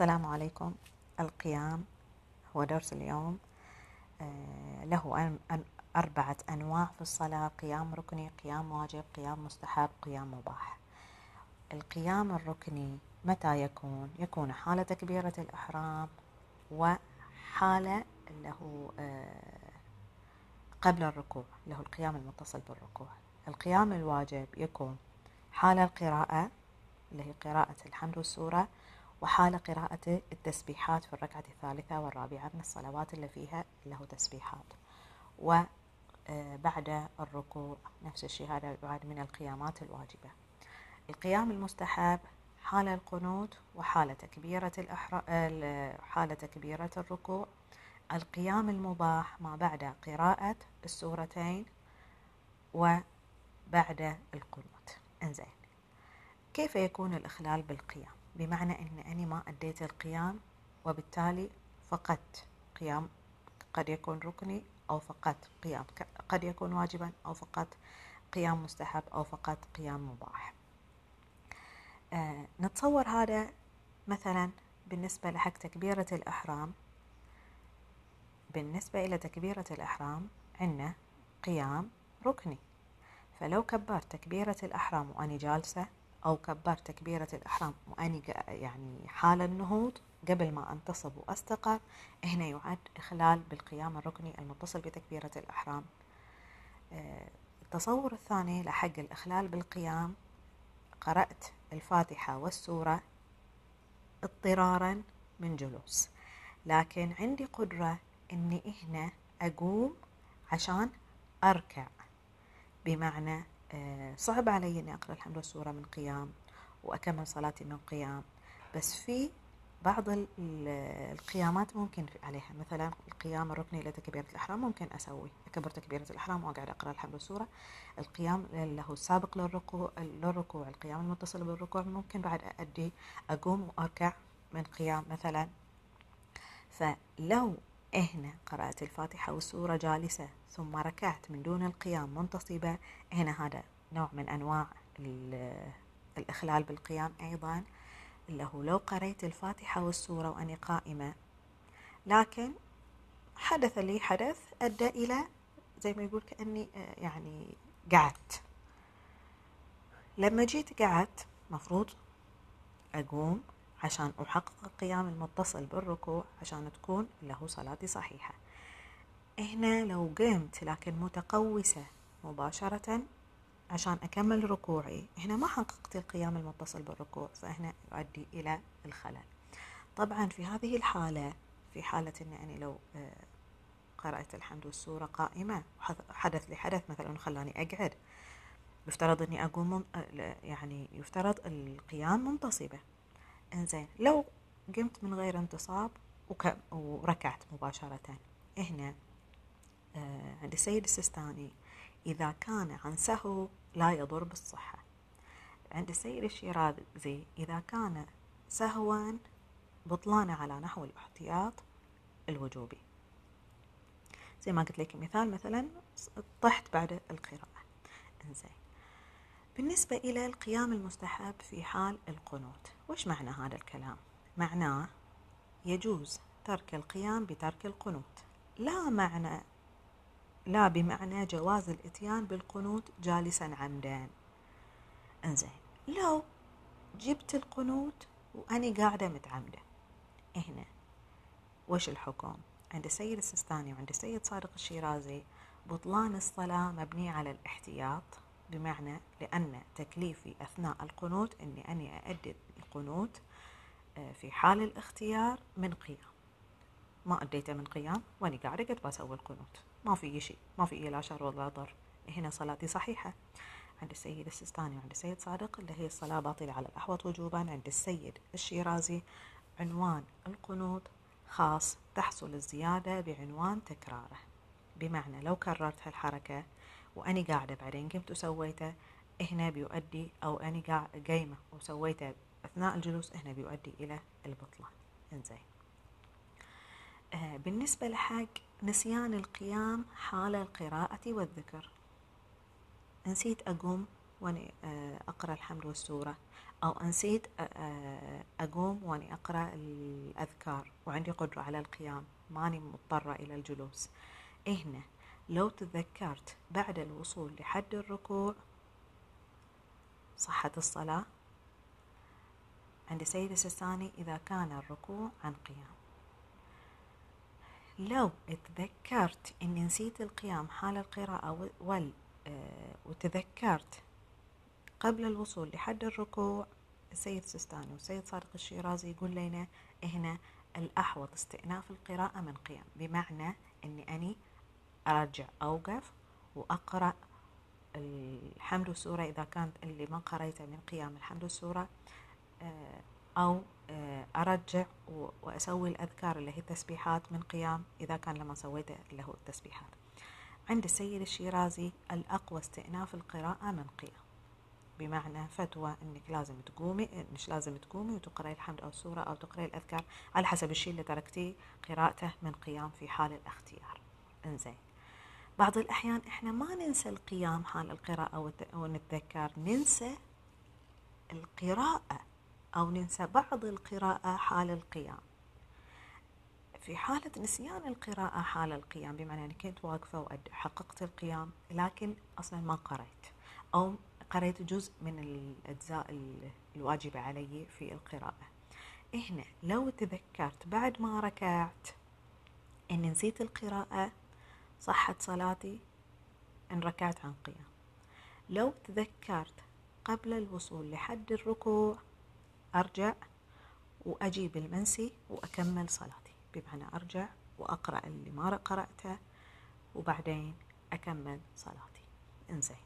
السلام عليكم. القيام هو درس اليوم. آه، له أربعة أنواع في الصلاة قيام ركني قيام واجب قيام مستحب قيام مباح. القيام الركني متى يكون؟ يكون حال تكبيرة الإحرام وحالة له آه، قبل الركوع له القيام المتصل بالركوع. القيام الواجب يكون حال القراءة اللي هي قراءة الحمد والسورة وحال قراءة التسبيحات في الركعة الثالثة والرابعة من الصلوات اللي فيها له تسبيحات. وبعد آه، الركوع نفس الشيء هذا بعد من القيامات الواجبة. القيام المستحب حال القنوت وحال تكبيرة حال تكبيرة الركوع. القيام المباح ما بعد قراءة السورتين وبعد القنوت. إنزين كيف يكون الإخلال بالقيام؟ بمعنى أن أنا ما أديت القيام وبالتالي فقدت قيام. قد يكون ركني أو فقدت قيام. قد يكون واجبا أو فقدت قيام مستحب أو فقدت قيام مباح. آه نتصور هذا مثلا بالنسبة لحق تكبيرة الإحرام. بالنسبة إلى تكبيرة الإحرام عندنا قيام ركني. فلو كبرت تكبيرة الإحرام وأني جالسة أو كبرت تكبيرة الإحرام. وأني يعني حال النهوض قبل ما أنتصب وأستقر هنا يعد إخلال بالقيام الركني المتصل بتكبيرة الإحرام. آه، التصور الثاني لحق الإخلال بالقيام قرأت الفاتحة والسورة اضطرارا من جلوس. لكن عندي قدرة أني هنا أقوم عشان أركع. بمعنى صعب علي إني أقرأ الحمد والسوره من قيام وأكمل صلاتي من قيام. بس في بعض القيامات ممكن عليها. مثلا القيام الركني لتكبيرة الإحرام ممكن أسوي. أكبر تكبيرة الإحرام وأقعد أقرأ الحمد والسورة القيام له السابق للركوع للركوع. القيام المتصل بالركوع ممكن بعد أدي أقوم وأركع من قيام مثلا. فلو هنا قرأت الفاتحة والسورة جالسة ثم ركعت من دون القيام منتصبة. هنا هذا نوع من أنواع الإخلال بالقيام أيضا هو لو قريت الفاتحة والسورة وأني قائمة. لكن حدث لي حدث أدى إلى زي ما يقول كأني آه، يعني قعدت. لما جيت قعدت مفروض أقوم عشان أحقق القيام المتصل بالركوع عشان تكون له صلاتي صحيحة. هنا لو قمت لكن متقوسة مباشرة عشان أكمل ركوعي هنا ما حققت القيام المتصل بالركوع فهنا يؤدي إلى الخلل. طبعا في هذه الحالة في حالة أني لو آه، قرأت الحمد والسورة قائمة حدث لي حدث مثلا خلاني أقعد. يفترض أني أقوم يعني يفترض القيام منتصبة. إنزين لو قمت من غير انتصاب وركعت مباشرة هنا آه عند السيد السيستاني إذا كان عن سهو لا يضر بالصحة. عند السيد الشيرازي إذا كان سهوا بطلان على نحو الاحتياط الوجوبي. زي ما قلت لك مثال مثلا طحت بعد القراءة. إنزين. بالنسبة إلى القيام المستحب في حال القنوت. وش معنى هذا الكلام؟ معناه يجوز ترك القيام بترك القنوت. لا معنى لا بمعنى جواز الإتيان بالقنوت جالسا عمدا. إنزين لو جبت القنوت وأني قاعدة متعمدة. هنا وش الحكم؟ عند السيد السيستاني وعند السيد صادق الشيرازي بطلان الصلاة مبني على الاحتياط بمعنى لأن تكليفي أثناء القنوت أني أني أؤدي القنوت آه، في حال الاختيار من قيام. ما أديته من قيام وأني قاعدة قد بسوي القنوت. ما في شيء ما في لا شر ولا ضر. هنا صلاتي صحيحة. عند السيد السيستاني وعند السيد صادق اللي هي الصلاة باطلة على الأحوط وجوبا. عند السيد الشيرازي عنوان القنوت خاص تحصل الزيادة بعنوان تكراره. بمعنى لو كررت هالحركة وأني قاعدة بعدين قمت وسويته هنا بيؤدي أو أني قايمة وسويته أثناء الجلوس هنا بيؤدي إلى البطلان إنزين. آه بالنسبة لحق نسيان القيام حال القراءة والذكر. نسيت أقوم وأنا آه أقرأ الحمد والسورة أو نسيت أقوم وأني أقرأ الأذكار وعندي قدرة على القيام ماني مضطرة إلى الجلوس. هنا لو تذكرت بعد الوصول لحد الركوع صحة الصلاة عند سيد السيستاني إذا كان الركوع عن قيام. لو تذكرت أني نسيت القيام حال القراءة وال آه، وتذكرت قبل الوصول لحد الركوع السيد السيستاني والسيد صادق الشيرازي يقول لنا هنا الأحوط استئناف القراءة من قيام. بمعنى أني أني أرجع أوقف وأقرأ الحمد والسورة إذا كانت اللي ما قريته من قيام الحمد والسورة. أو آه، أرجع وأسوي الأذكار اللي هي التسبيحات من قيام إذا كان لما سويته اللي هو التسبيحات. عند السيد الشيرازي الأقوى استئناف القراءة من قيام. بمعنى فتوى إنك لازم تقومي مش لازم تقومي وتقرأي الحمد أو السورة أو تقرأي الأذكار على حسب الشيء اللي تركتيه قراءته من قيام في حال الاختيار. إنزين. بعض الأحيان إحنا ما ننسى القيام حال القراءة ونتذكر ننسى القراءة. أو ننسى بعض القراءة حال القيام. في حالة نسيان القراءة حال القيام بمعنى أني كنت واقفة وحققت القيام لكن أصلا ما قرأت أو قرأت جزء من الأجزاء الواجبة علي في القراءة. هنا لو تذكرت بعد ما ركعت أني نسيت القراءة صحت صلاتي إن ركعت عن قيام. لو تذكرت قبل الوصول لحد الركوع أرجع وأجيب المنسي وأكمل صلاتي. بمعنى أرجع وأقرأ اللي ما قرأته وبعدين أكمل صلاتي. إنزين.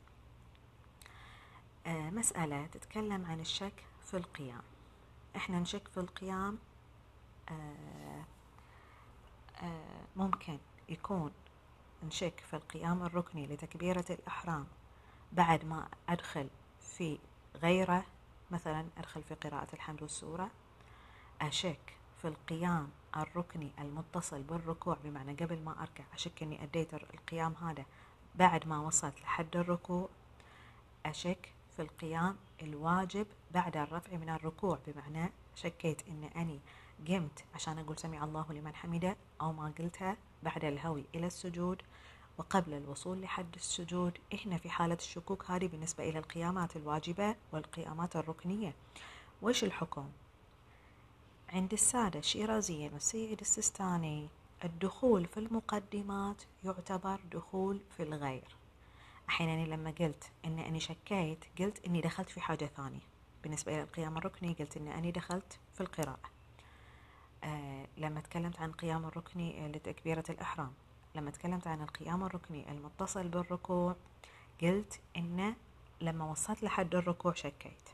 آه مسألة تتكلم عن الشك في القيام. إحنا نشك في القيام آه آه ممكن يكون نشك في القيام الركني لتكبيرة الإحرام بعد ما أدخل في غيرة مثلا أدخل في قراءة الحمد والسورة أشك في القيام الركني المتصل بالركوع بمعنى قبل ما أركع أشك أني أديت القيام هذا بعد ما وصلت لحد الركوع أشك في القيام الواجب بعد الرفع من الركوع بمعنى شكيت أن أني قمت عشان أقول سمع الله لمن حمده أو ما قلتها بعد الهوي إلى السجود. وقبل الوصول لحد السجود إحنا في حالة الشكوك هذه بالنسبة إلى القيامات الواجبة والقيامات الركنية. وش الحكم؟ عند السادة الشيرازيين والسيد السيستاني الدخول في المقدمات يعتبر دخول في الغير. أحيانا لما قلت إن أني شكيت قلت إني دخلت في حاجة ثانية. بالنسبة إلى القيام الركني قلت إن أني دخلت في القراءة. آه لما تكلمت عن القيام الركني لتكبيرة الإحرام. لما تكلمت عن القيام الركني المتصل بالركوع قلت إنه لما وصلت لحد الركوع شكيت.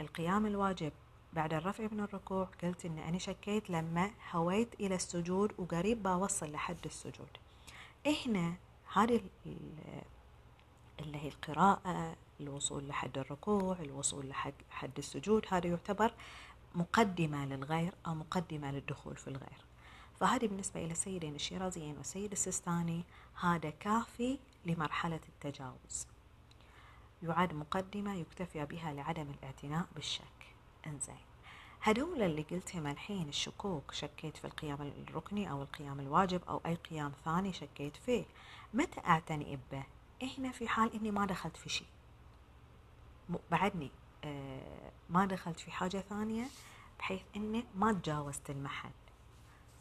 القيام الواجب بعد الرفع من الركوع قلت إن أنا شكيت لما هويت إلى السجود وقريب بوصل لحد السجود. هنا هذه اللي هي القراءة الوصول لحد الركوع الوصول لحد حد السجود هذا يعتبر مقدمة للغير أو مقدمة للدخول في الغير. فهذه بالنسبة إلى السيدين الشيرازيين والسيد السيستاني هذا كافي لمرحلة التجاوز. يعد مقدمة يكتفي بها لعدم الاعتناء بالشك. إنزين. هدول اللي قلتهم الحين الشكوك شكيت في القيام الركني أو القيام الواجب أو أي قيام ثاني شكيت فيه. متى أعتني به؟ هنا في حال إني ما دخلت في شيء. بعدني آه ما دخلت في حاجة ثانية بحيث إني ما تجاوزت المحل.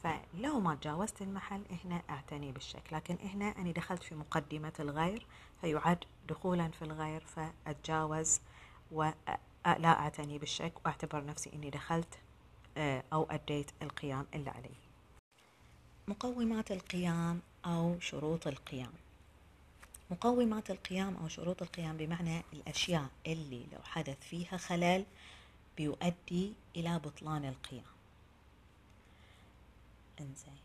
فلو ما تجاوزت المحل هنا أعتني بالشك. لكن هنا أني دخلت في مقدمة الغير فيعد دخولا في الغير فأتجاوز ولا أعتني بالشك وأعتبر نفسي أني دخلت آه، أو أديت القيام اللي علي. مقومات القيام أو شروط القيام. مقومات القيام أو شروط القيام بمعنى الأشياء اللي لو حدث فيها خلل بيؤدي إلى بطلان القيام. انزين.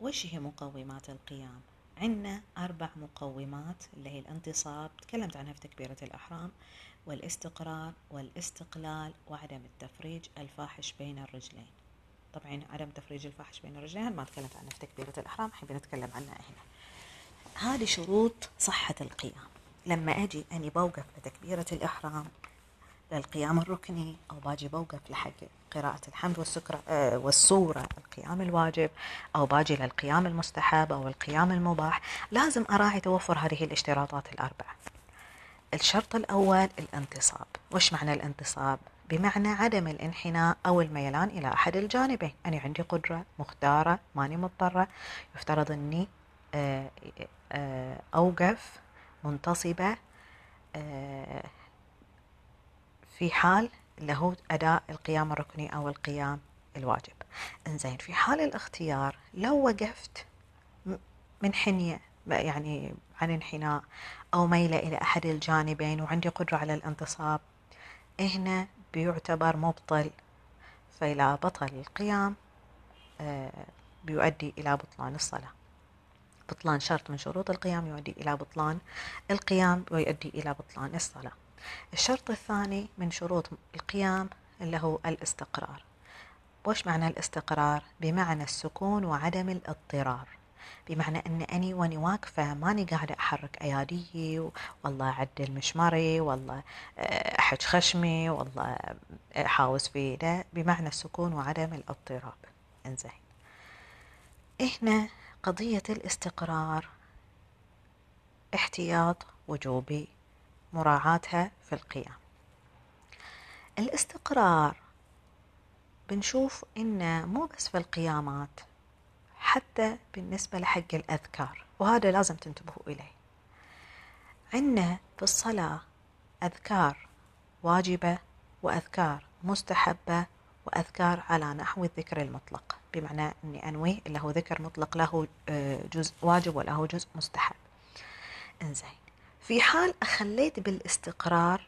وش هي مقومات القيام؟ عندنا أربع مقومات اللي هي الانتصاب تكلمت عنها في تكبيرة الأحرام والاستقرار والاستقلال وعدم التفريج الفاحش بين الرجلين. طبعا عدم تفريج الفاحش بين الرجلين ما تكلمت عنها في تكبيرة الأحرام حين نتكلم عنها هنا. هذه شروط صحة القيام. لما أجي أني بوقف لتكبيرة الإحرام للقيام الركني أو باجي بوقف لحق قراءة الحمد والسكرة آه، والسورة القيام الواجب أو باجي للقيام المستحب أو القيام المباح لازم أراعي توفر هذه الاشتراطات الأربعة. الشرط الأول الانتصاب. وش معنى الانتصاب؟ بمعنى عدم الانحناء أو الميلان إلى أحد الجانبين. أنا عندي قدرة مختارة ماني مضطرة. يفترض أني آه، آه، أوقف منتصبة في حال اللي هو أداء القيام الركني أو القيام الواجب. إنزين في حال الاختيار لو وقفت من حنية يعني عن انحناء أو ميلة إلى أحد الجانبين وعندي قدرة على الانتصاب هنا بيعتبر مبطل. فإلى بطل القيام آه، بيؤدي إلى بطلان الصلاة. بطلان شرط من شروط القيام يؤدي إلى بطلان القيام ويؤدي إلى بطلان الصلاة. الشرط الثاني من شروط القيام اللي هو الاستقرار. وش معنى الاستقرار؟ بمعنى السكون وعدم الاضطرار. بمعنى أن أني وأني واقفة ماني قاعدة أحرك أياديي والله أعدل مشمري والله آه، أحج خشمي والله أحاوس في ده. بمعنى السكون وعدم الاضطراب. إنزين. هنا قضية الاستقرار احتياط وجوبي. مراعاتها في القيام. الاستقرار بنشوف إنه مو بس في القيامات حتى بالنسبة لحق الأذكار وهذا لازم تنتبهوا إليه. عندنا في الصلاة أذكار واجبة وأذكار مستحبة وأذكار على نحو الذكر المطلق بمعنى أني أنوي اللي هو ذكر مطلق له آه، جزء واجب وله جزء مستحب. إنزين. في حال أخليت بالاستقرار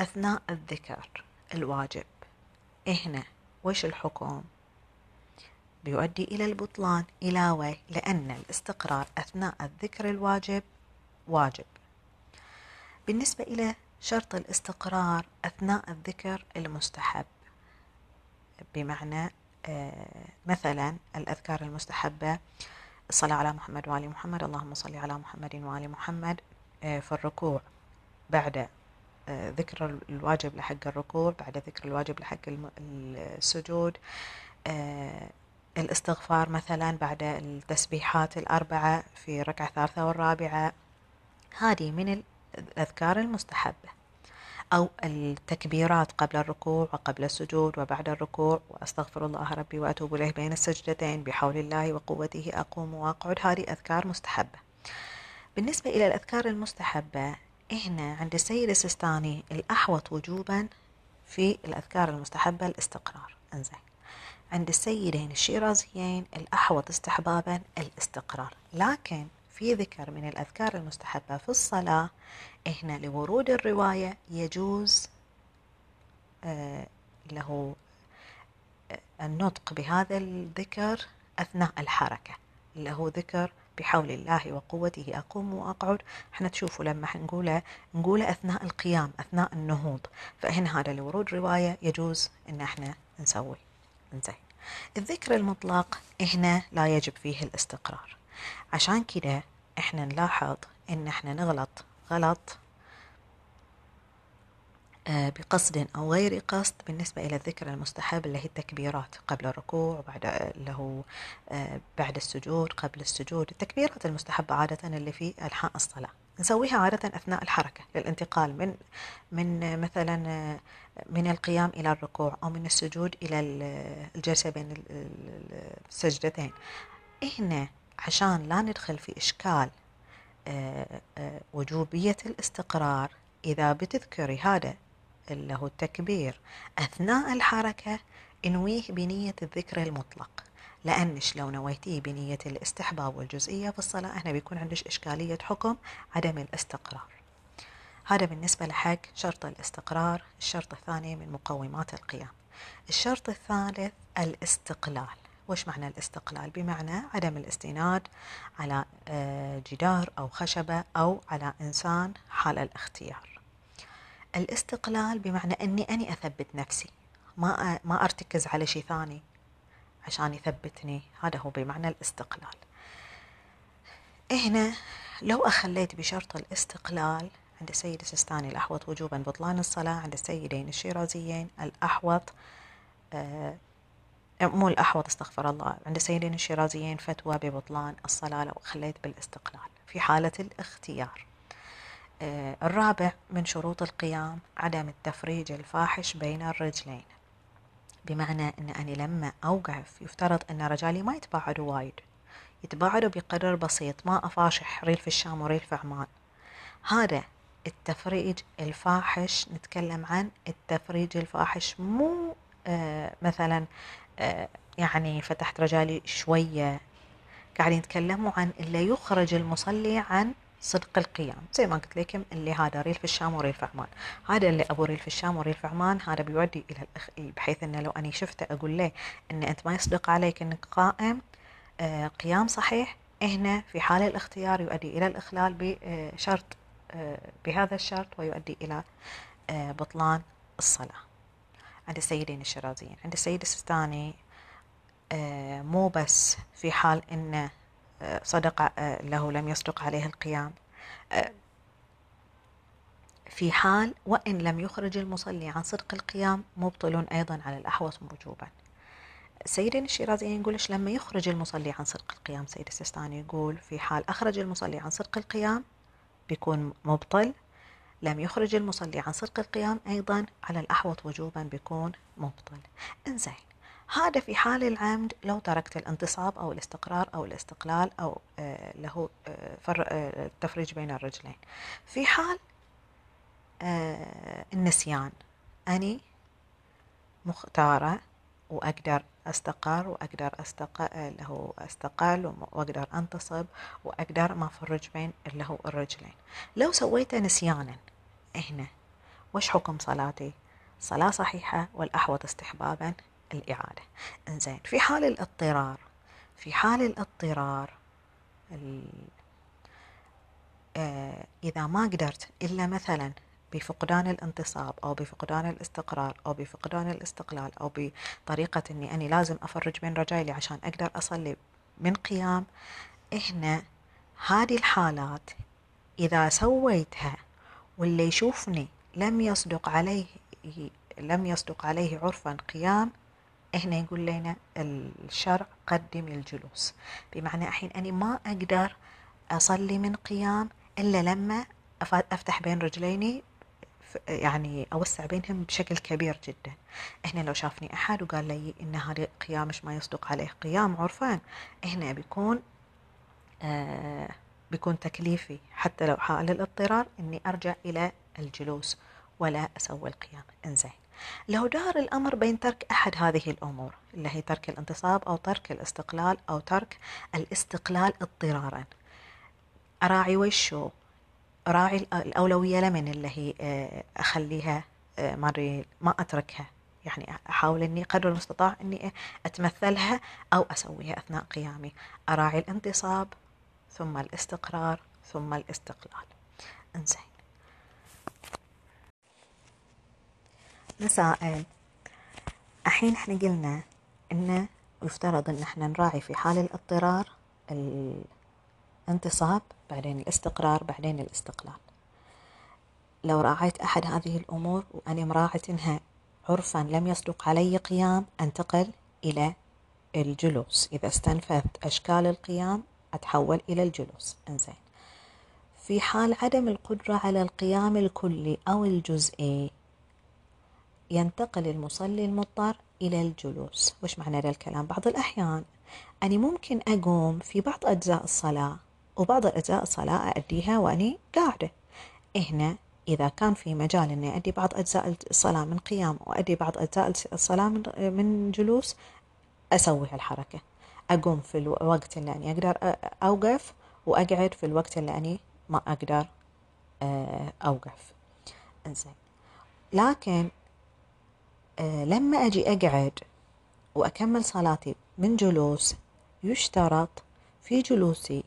أثناء الذكر الواجب. هنا وش الحكم؟ بيؤدي إلى البطلان إلى وي لأن الاستقرار أثناء الذكر الواجب واجب. بالنسبة إلى شرط الاستقرار أثناء الذكر المستحب بمعنى آه، مثلا الأذكار المستحبة الصلاة على محمد وآل محمد اللهم صل على محمد وآل محمد في الركوع بعد آه، ذكر الواجب لحق الركوع بعد ذكر الواجب لحق السجود آه، الاستغفار مثلا بعد التسبيحات الأربعة في الركعة الثالثة والرابعة. هذه من الأذكار المستحبة. أو التكبيرات قبل الركوع وقبل السجود وبعد الركوع. وأستغفر الله ربي وأتوب إليه بين السجدتين بحول الله وقوته أقوم وأقعد. هذه أذكار مستحبة. بالنسبة إلى الأذكار المستحبة هنا عند السيد السيستاني الأحوط وجوبا في الأذكار المستحبة الاستقرار. إنزين. عند السيدين الشيرازيين الأحوط استحبابا الاستقرار. لكن في ذكر من الأذكار المستحبة في الصلاة هنا لورود الرواية يجوز آه له آه النطق بهذا الذكر أثناء الحركة. هو ذكر بحول الله وقوته أقوم وأقعد. إحنا تشوفوا لما نقوله نقوله أثناء القيام أثناء النهوض. فهنا هذا لورود رواية يجوز إن إحنا نسوي. زين الذكر المطلق هنا لا يجب فيه الاستقرار. عشان كده إحنا نلاحظ إن إحنا نغلط غلط بقصد أو غير قصد بالنسبة إلى الذكر المستحب اللي هي التكبيرات قبل الركوع وبعد اللي هو آه، بعد السجود قبل السجود. التكبيرات المستحبة عادة اللي في ألحاء الصلاة. نسويها عادة أثناء الحركة للانتقال من من مثلا آه، من القيام إلى الركوع أو من السجود إلى الجلسة بين السجدتين. هنا عشان لا ندخل في إشكال وجوبية الاستقرار إذا بتذكري هذا اللي هو التكبير. أثناء الحركة انويه بنية الذكر المطلق. لأنش لو نويتيه بنية الاستحباب والجزئية في الصلاة؟ هنا بيكون عندش إشكالية حكم عدم الاستقرار. هذا بالنسبة لحق شرط الاستقرار الشرط الثاني من مقومات القيام. الشرط الثالث الاستقلال. وش معنى الاستقلال؟ بمعنى عدم الاستناد على آه، جدار أو خشبة أو على إنسان حال الاختيار. الاستقلال بمعنى أني أني أثبت نفسي ما ما أرتكز على شيء ثاني عشان يثبتني. هذا هو بمعنى الاستقلال. هنا لو أخليت بشرط الاستقلال عند السيد السيستاني الأحوط وجوبا بطلان الصلاة عند السيدين الشيرازيين الأحوط آه مو الأحوط استغفر الله عند السيدين الشيرازيين فتوى ببطلان الصلاة لو خليت بالاستقلال. في حالة الاختيار. الرابع من شروط القيام عدم التفريج الفاحش بين الرجلين. بمعنى أن أنا لما أوقف يفترض أن رجالي ما يتباعدوا وايد. يتباعدوا بقدر بسيط ما أفاشح ريل في الشام وريل في عمان. هذا التفريج الفاحش نتكلم عن التفريج الفاحش مو آه مثلا آه يعني فتحت رجالي شوية. قاعدين يتكلموا عن اللي يخرج المصلي عن صدق القيام. زي ما قلت لكم اللي هذا ريل في الشام وريل في عمان هذا اللي أبو ريل في الشام وريل في عمان هذا بيودي إلى الأخ... بحيث إنه لو أني شفته أقول له إن أنت ما يصدق عليك إنك قائم آه قيام صحيح هنا في حال الاختيار يؤدي إلى الإخلال بشرط آه بهذا الشرط ويؤدي إلى آه بطلان الصلاة. عند السيدين الشرازيين. عند السيد السيستاني آه مو بس في حال إنه صدق له لم يصدق عليه القيام. في حال وإن لم يخرج المصلي عن صدق القيام مبطل أيضا على الأحوص وجوبا سيدنا الشيرازي يقول لما يخرج المصلي عن صدق القيام؟ سيد السيستاني يقول في حال أخرج المصلي عن صدق القيام بيكون مبطل. لم يخرج المصلي عن صدق القيام أيضا على الأحوط وجوبا بيكون مبطل. انزين. هذا في حال العمد لو تركت الانتصاب أو الاستقرار أو الاستقلال أو له التفريج بين الرجلين. في حال النسيان أني مختارة وأقدر أستقر وأقدر أستقل له أستقل وأقدر أنتصب وأقدر ما أفرج بين اللي هو الرجلين. لو سويته نسيانا هنا وش حكم صلاتي؟ صلاة صحيحة والأحوط استحبابا؟ الإعادة. إنزين في حال الاضطرار في حال الاضطرار آه إذا ما قدرت إلا مثلا بفقدان الانتصاب أو بفقدان الاستقرار أو بفقدان الاستقلال أو بطريقة أني أني لازم أفرج بين رجالي عشان أقدر أصلي من قيام هنا هذه الحالات إذا سويتها واللي يشوفني لم يصدق عليه لم يصدق عليه عرفا قيام هنا يقول لنا الشرع قدم الجلوس. بمعنى الحين أنا ما أقدر أصلي من قيام إلا لما أفتح بين رجليني يعني أوسع بينهم بشكل كبير جدا. هنا لو شافني أحد وقال لي إن هذا قيامش ما يصدق عليه قيام عرفان هنا بيكون آه بيكون تكليفي حتى لو حال الاضطرار إني أرجع إلى الجلوس ولا أسوي القيام. إنزين. لو دار الأمر بين ترك أحد هذه الأمور اللي هي ترك الانتصاب أو ترك الاستقلال أو ترك الاستقلال اضطرارا. أراعي وشو؟ أراعي الأولوية لمن اللي هي أخليها مري ما أتركها. يعني أحاول أني قدر المستطاع أني أتمثلها أو أسويها أثناء قيامي. أراعي الانتصاب ثم الاستقرار ثم الاستقلال. انزين. مسائل الحين إحنا قلنا إنه يفترض إن إحنا نراعي في حال الاضطرار الانتصاب بعدين الاستقرار بعدين الاستقلال. لو راعيت أحد هذه الأمور وأنا مراعية إنها عرفا لم يصدق علي قيام أنتقل إلى الجلوس. إذا استنفذت أشكال القيام أتحول إلى الجلوس. إنزين. في حال عدم القدرة على القيام الكلي أو الجزئي ينتقل المصلي المضطر إلى الجلوس. وش معنى ذا الكلام؟ بعض الأحيان أني ممكن أقوم في بعض أجزاء الصلاة وبعض أجزاء الصلاة أأديها وأني قاعدة. هنا إذا كان في مجال أني أدي بعض أجزاء الصلاة من قيام وأدي بعض أجزاء الصلاة من جلوس أسوي هالحركة أقوم في الوقت اللي أني أقدر أوقف وأقعد في الوقت اللي أني ما أقدر أوقف. إنزين. لكن لما أجي أقعد وأكمل صلاتي من جلوس يشترط في جلوسي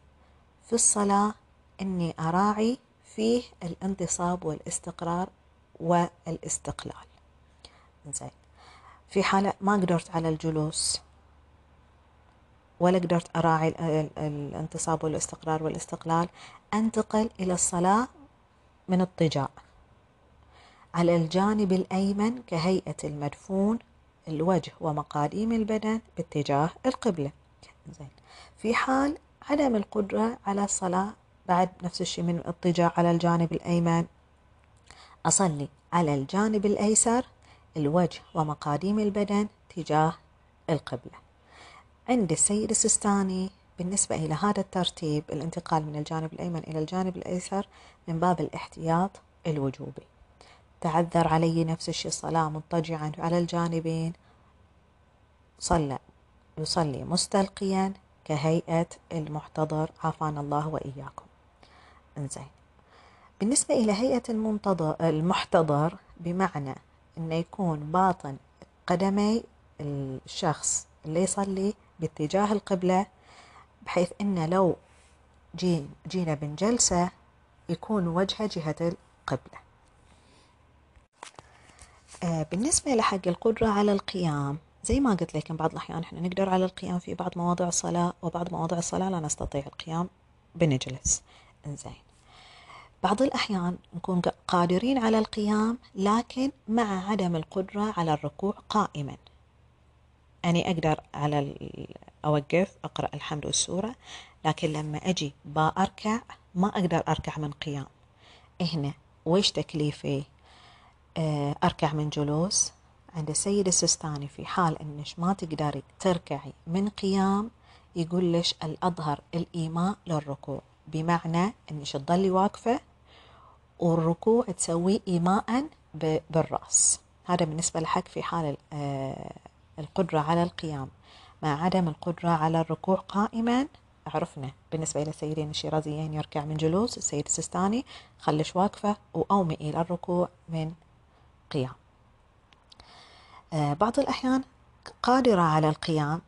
في الصلاة أني أراعي فيه الانتصاب والاستقرار والاستقلال. زين في حالة ما قدرت على الجلوس ولا قدرت أراعي الانتصاب والاستقرار والاستقلال أنتقل إلى الصلاة من اضطجاع على الجانب الأيمن كهيئة المدفون الوجه ومقاديم البدن باتجاه القبلة. زين. في حال عدم القدرة على الصلاة بعد نفس الشيء من اضطجاع على الجانب الأيمن. أصلي على الجانب الأيسر الوجه ومقاديم البدن تجاه القبلة. عند السيد السستاني بالنسبة إلى هذا الترتيب الانتقال من الجانب الأيمن إلى الجانب الأيسر من باب الاحتياط الوجوبي. تعذر علي نفس الشيء الصلاة مضطجعا على الجانبين. صلى يصلي مستلقيا كهيئة المحتضر. عافانا الله وإياكم. إنزين. بالنسبة إلى هيئة المحتضر بمعنى أنه يكون باطن قدمي الشخص اللي يصلي باتجاه القبلة بحيث أنه لو جينا بنجلسة يكون وجهه جهة القبلة. آه، بالنسبة لحق القدرة على القيام زي ما قلت لكم بعض الأحيان إحنا نقدر على القيام في بعض مواضع الصلاة وبعض مواضع الصلاة لا نستطيع القيام بنجلس. إنزين. بعض الأحيان نكون قادرين على القيام لكن مع عدم القدرة على الركوع قائما. أني أقدر على أوقف أقرأ الحمد والسورة لكن لما أجي بأركع ما أقدر أركع من قيام. هنا ويش تكليفي؟ آه، أركع من جلوس عند السيد السستاني في حال أنش ما تقدري تركعي من قيام يقول لش الأظهر الإيماء للركوع. بمعنى أنش تضلي واقفة والركوع تسويه إيماء بالرأس. هذا بالنسبة لحق في حال آه، القدرة على القيام. مع عدم القدرة على الركوع قائما عرفنا. بالنسبة إلى السيدين الشيرازيين يركع من جلوس السيد السستاني خلش واقفة وأومي إلى الركوع من قيام آه، بعض الأحيان قادرة على القيام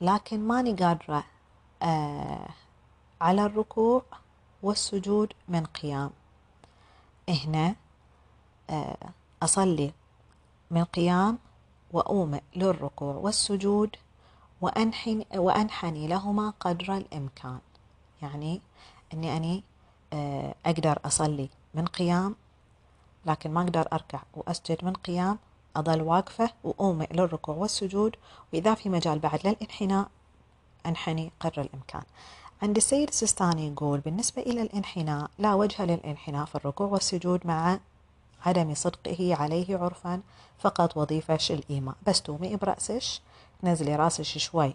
لكن ماني قادرة آه، على الركوع والسجود من قيام. هنا آه، أصلي من قيام وأومئ للركوع والسجود وأنحني, وأنحني لهما قدر الإمكان. يعني أني أني أقدر أصلي من قيام لكن ما أقدر أركع وأسجد من قيام أظل واقفة وأومئ للركوع والسجود وإذا في مجال بعد للإنحناء أنحني قدر الإمكان. عند السيد السستاني يقول بالنسبة إلى الإنحناء لا وجه للإنحناء في الركوع والسجود مع عدم صدقه عليه عرفا فقط وظيفة الإيماء بس تومي برأسش تنزلي راسش شوي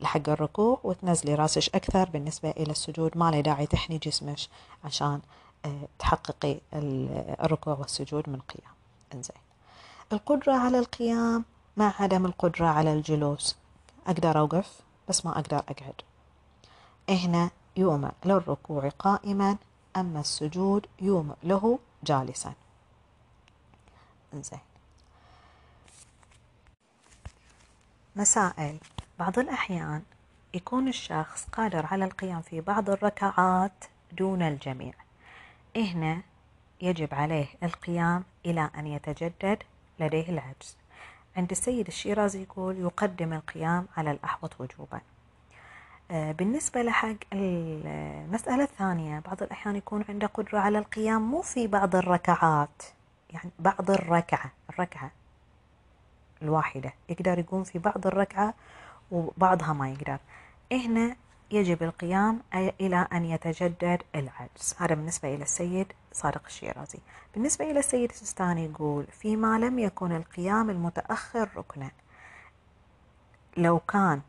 لحق الركوع وتنزلي راسش أكثر بالنسبة إلى السجود ما له داعي تحني جسمش عشان تحققي الركوع والسجود من قيام. إنزين. القدرة على القيام مع عدم القدرة على الجلوس. أقدر أوقف بس ما أقدر أقعد. هنا يومئ للركوع قائما أما السجود يومئ له جالسا. إنزين. مسائل. بعض الأحيان يكون الشخص قادر على القيام في بعض الركعات دون الجميع. هنا يجب عليه القيام إلى أن يتجدد لديه العجز. عند السيد الشيرازي يقول يقدم القيام على الأحوط وجوبا. آه، بالنسبة لحق المسألة الثانية بعض الأحيان يكون عنده قدرة على القيام مو في بعض الركعات يعني بعض الركعة الركعة الواحدة يقدر يقوم في بعض الركعة وبعضها ما يقدر. هنا يجب القيام إلى أن يتجدد العجز. هذا بالنسبة إلى السيد صادق الشيرازي. بالنسبة إلى السيد السستاني يقول فيما لم يكن القيام المتأخر ركنا. لو كان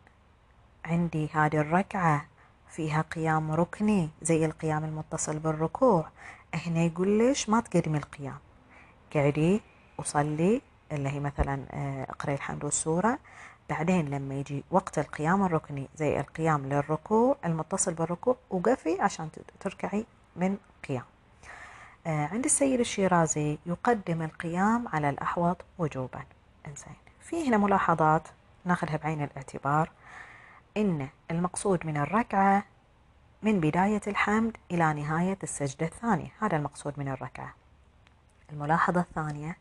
عندي هذه الركعة فيها قيام ركني زي القيام المتصل بالركوع هنا يقول ليش ما تقدمي القيام؟ قعدي وصلي اللي هي مثلا آه، اقرأي الحمد والسورة بعدين لما يجي وقت القيام الركني زي القيام للركوع المتصل بالركوع وقفي عشان تركعي من قيام. آه عند السيد الشيرازي يقدم القيام على الأحوط وجوبا. إنزين. في هنا ملاحظات ناخذها بعين الاعتبار. إن المقصود من الركعة من بداية الحمد إلى نهاية السجدة الثانية. هذا المقصود من الركعة. الملاحظة الثانية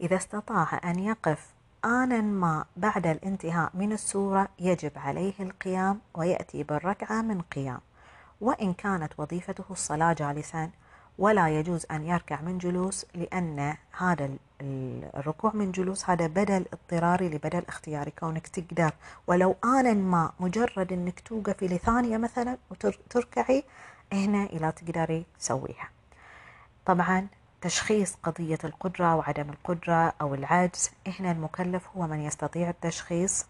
إذا استطاع أن يقف آنا ما بعد الانتهاء من السورة يجب عليه القيام ويأتي بالركعة من قيام. وإن كانت وظيفته الصلاة جالسا ولا يجوز أن يركع من جلوس لأن هذا الركوع من جلوس هذا بدل اضطراري لبدل اختياري كونك تقدر. ولو آنا ما مجرد أنك توقفي لثانية مثلا وتركعي هنا إلى تقدري تسويها. طبعا تشخيص قضية القدرة وعدم القدرة أو العجز هنا المكلف هو من يستطيع التشخيص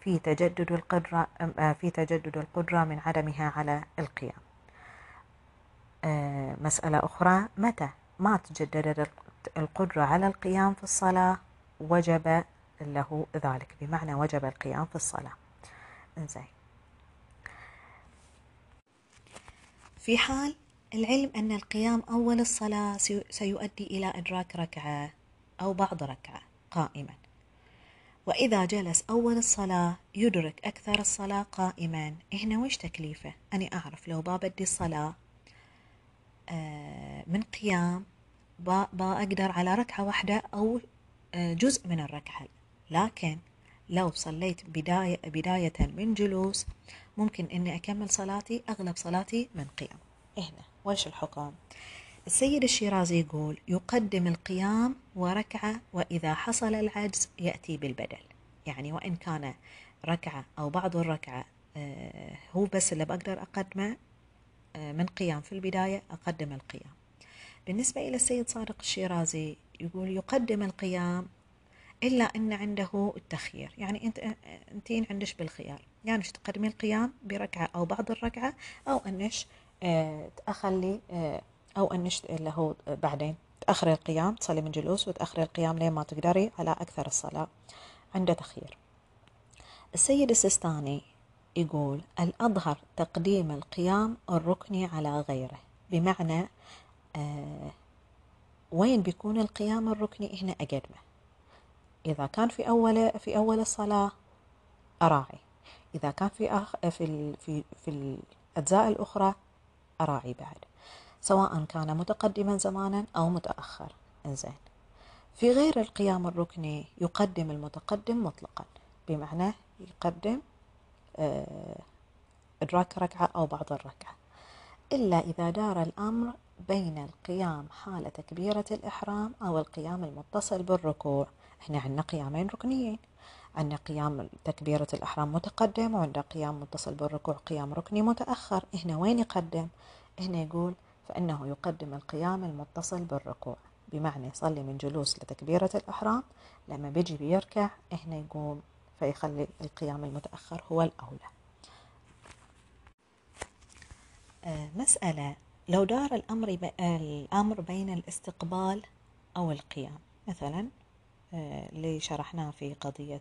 في تجدد القدرة آه، في تجدد القدرة من عدمها على القيام. آه، مسألة أخرى متى ما تجددت القدرة على القيام في الصلاة وجب له ذلك بمعنى وجب القيام في الصلاة. زين. في حال العلم أن القيام أول الصلاة سيؤدي إلى إدراك ركعة أو بعض ركعة قائما. وإذا جلس أول الصلاة يدرك أكثر الصلاة قائما. هنا وش تكليفه؟ أنا أعرف لو بابدي الصلاة آه، من قيام بأقدر على ركعة واحدة أو آه، جزء من الركعة. لكن لو صليت بداية, بداية من جلوس ممكن أني أكمل صلاتي أغلب صلاتي من قيام. هنا وش الحكم؟ السيد الشيرازي يقول يقدم القيام وركعة وإذا حصل العجز يأتي بالبدل. يعني وإن كان ركعة أو بعض الركعة آه، هو بس اللي بقدر أقدمه آه، من قيام. في البداية أقدم القيام. بالنسبة إلى السيد صادق الشيرازي يقول يقدم القيام إلا أن عنده التخيير. يعني أنت أنتين عندش بالخيار. يعني تقدمي القيام؟ بركعة أو بعض الركعة أو أنش آه، تأخلي أو أنش اللي هو بعدين تأخري القيام تصلي من جلوس وتأخري القيام لين ما تقدري على أكثر الصلاة. عنده تخيير السيد السيستاني يقول الأظهر تقديم القيام الركني على غيره. بمعنى آه وين بيكون القيام الركني هنا أقدمه. إذا كان في أول في أول الصلاة أراعي. إذا كان في أخ في في في الأجزاء الأخرى أراعي بعد سواء كان متقدما زمانا أو متأخر إنزين. في غير القيام الركني يقدم المتقدم مطلقا بمعنى يقدم آه، إدراك ركعة أو بعض الركعة. إلا إذا دار الأمر بين القيام حال تكبيرة الإحرام أو القيام المتصل بالركوع. إحنا عندنا قيامين ركنيين. عندنا قيام تكبيرة الإحرام متقدم وعندنا قيام متصل بالركوع قيام ركني متأخر. هنا وين يقدم؟ هنا يقول فإنه يقدم القيام المتصل بالركوع. بمعنى يصلي من جلوس لتكبيرة الإحرام لما بيجي بيركع هنا يقوم فيخلي القيام المتأخر هو الأولى. آه، مسألة لو دار الأمر الأمر بين الاستقبال أو القيام. مثلا آه، اللي شرحناه في قضية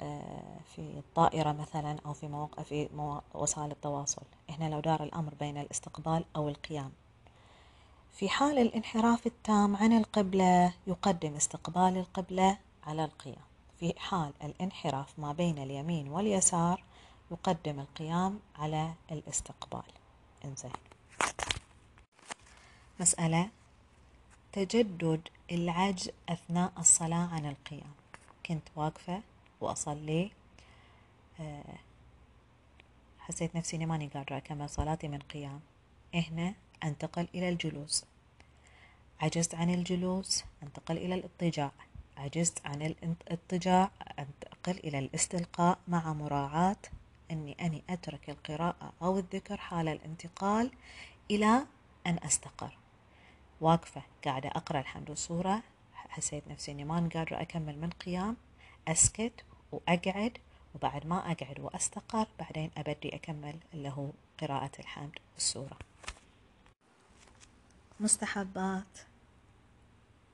آه، في الطائرة مثلا أو في مواقع في وسائل التواصل. هنا لو دار الأمر بين الاستقبال أو القيام. في حال الانحراف التام عن القبلة يقدم استقبال القبلة على القيام. في حال الانحراف ما بين اليمين واليسار يقدم القيام على الاستقبال. انزين. مسألة تجدد العجز أثناء الصلاة عن القيام. كنت واقفة وأصلي. آه، حسيت نفسي إني ماني قادرة أكمل صلاتي من قيام. هنا أنتقل إلى الجلوس. عجزت عن الجلوس أنتقل إلى الاضطجاع عجزت عن الاضطجاع أنتقل إلى الاستلقاء مع مراعاة أني أني أترك القراءة أو الذكر حال الانتقال إلى أن أستقر. واقفة قاعدة أقرأ الحمد والسورة حسيت نفسي أني ما قادرة أكمل من قيام أسكت وأقعد وبعد ما أقعد وأستقر بعدين أبدي أكمل اللي هو قراءة الحمد والسورة مستحبات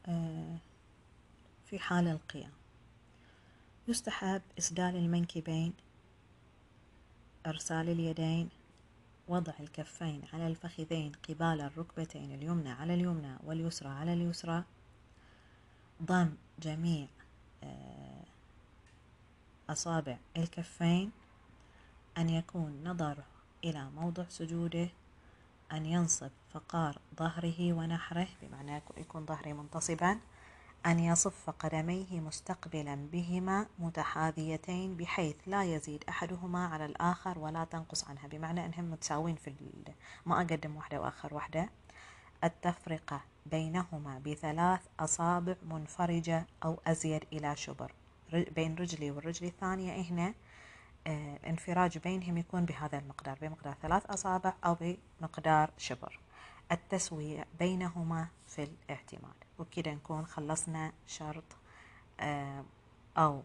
آه، في حال القيام. يستحب إسدال المنكبين إرسال اليدين وضع الكفين على الفخذين قبال الركبتين اليمنى على اليمنى واليسرى على اليسرى. ضم جميع آه، أصابع الكفين. أن يكون نظره إلى موضع سجوده. أن ينصب فقار ظهره ونحره بمعنى يكون ظهري منتصبا. أن يصف قدميه مستقبلا بهما متحاذيتين بحيث لا يزيد أحدهما على الآخر ولا تنقص عنها. بمعنى أنهم متساوين في ما أقدم واحدة وآخر واحدة. التفرقة بينهما بثلاث أصابع منفرجة أو أزيد إلى شبر. بين رجلي والرجل الثانية هنا آه، انفراج بينهم يكون بهذا المقدار بمقدار ثلاث أصابع أو بمقدار شبر. التسوية بينهما في الاعتماد وكذا نكون خلصنا شرط آه، أو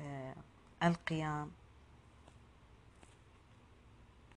آه، القيام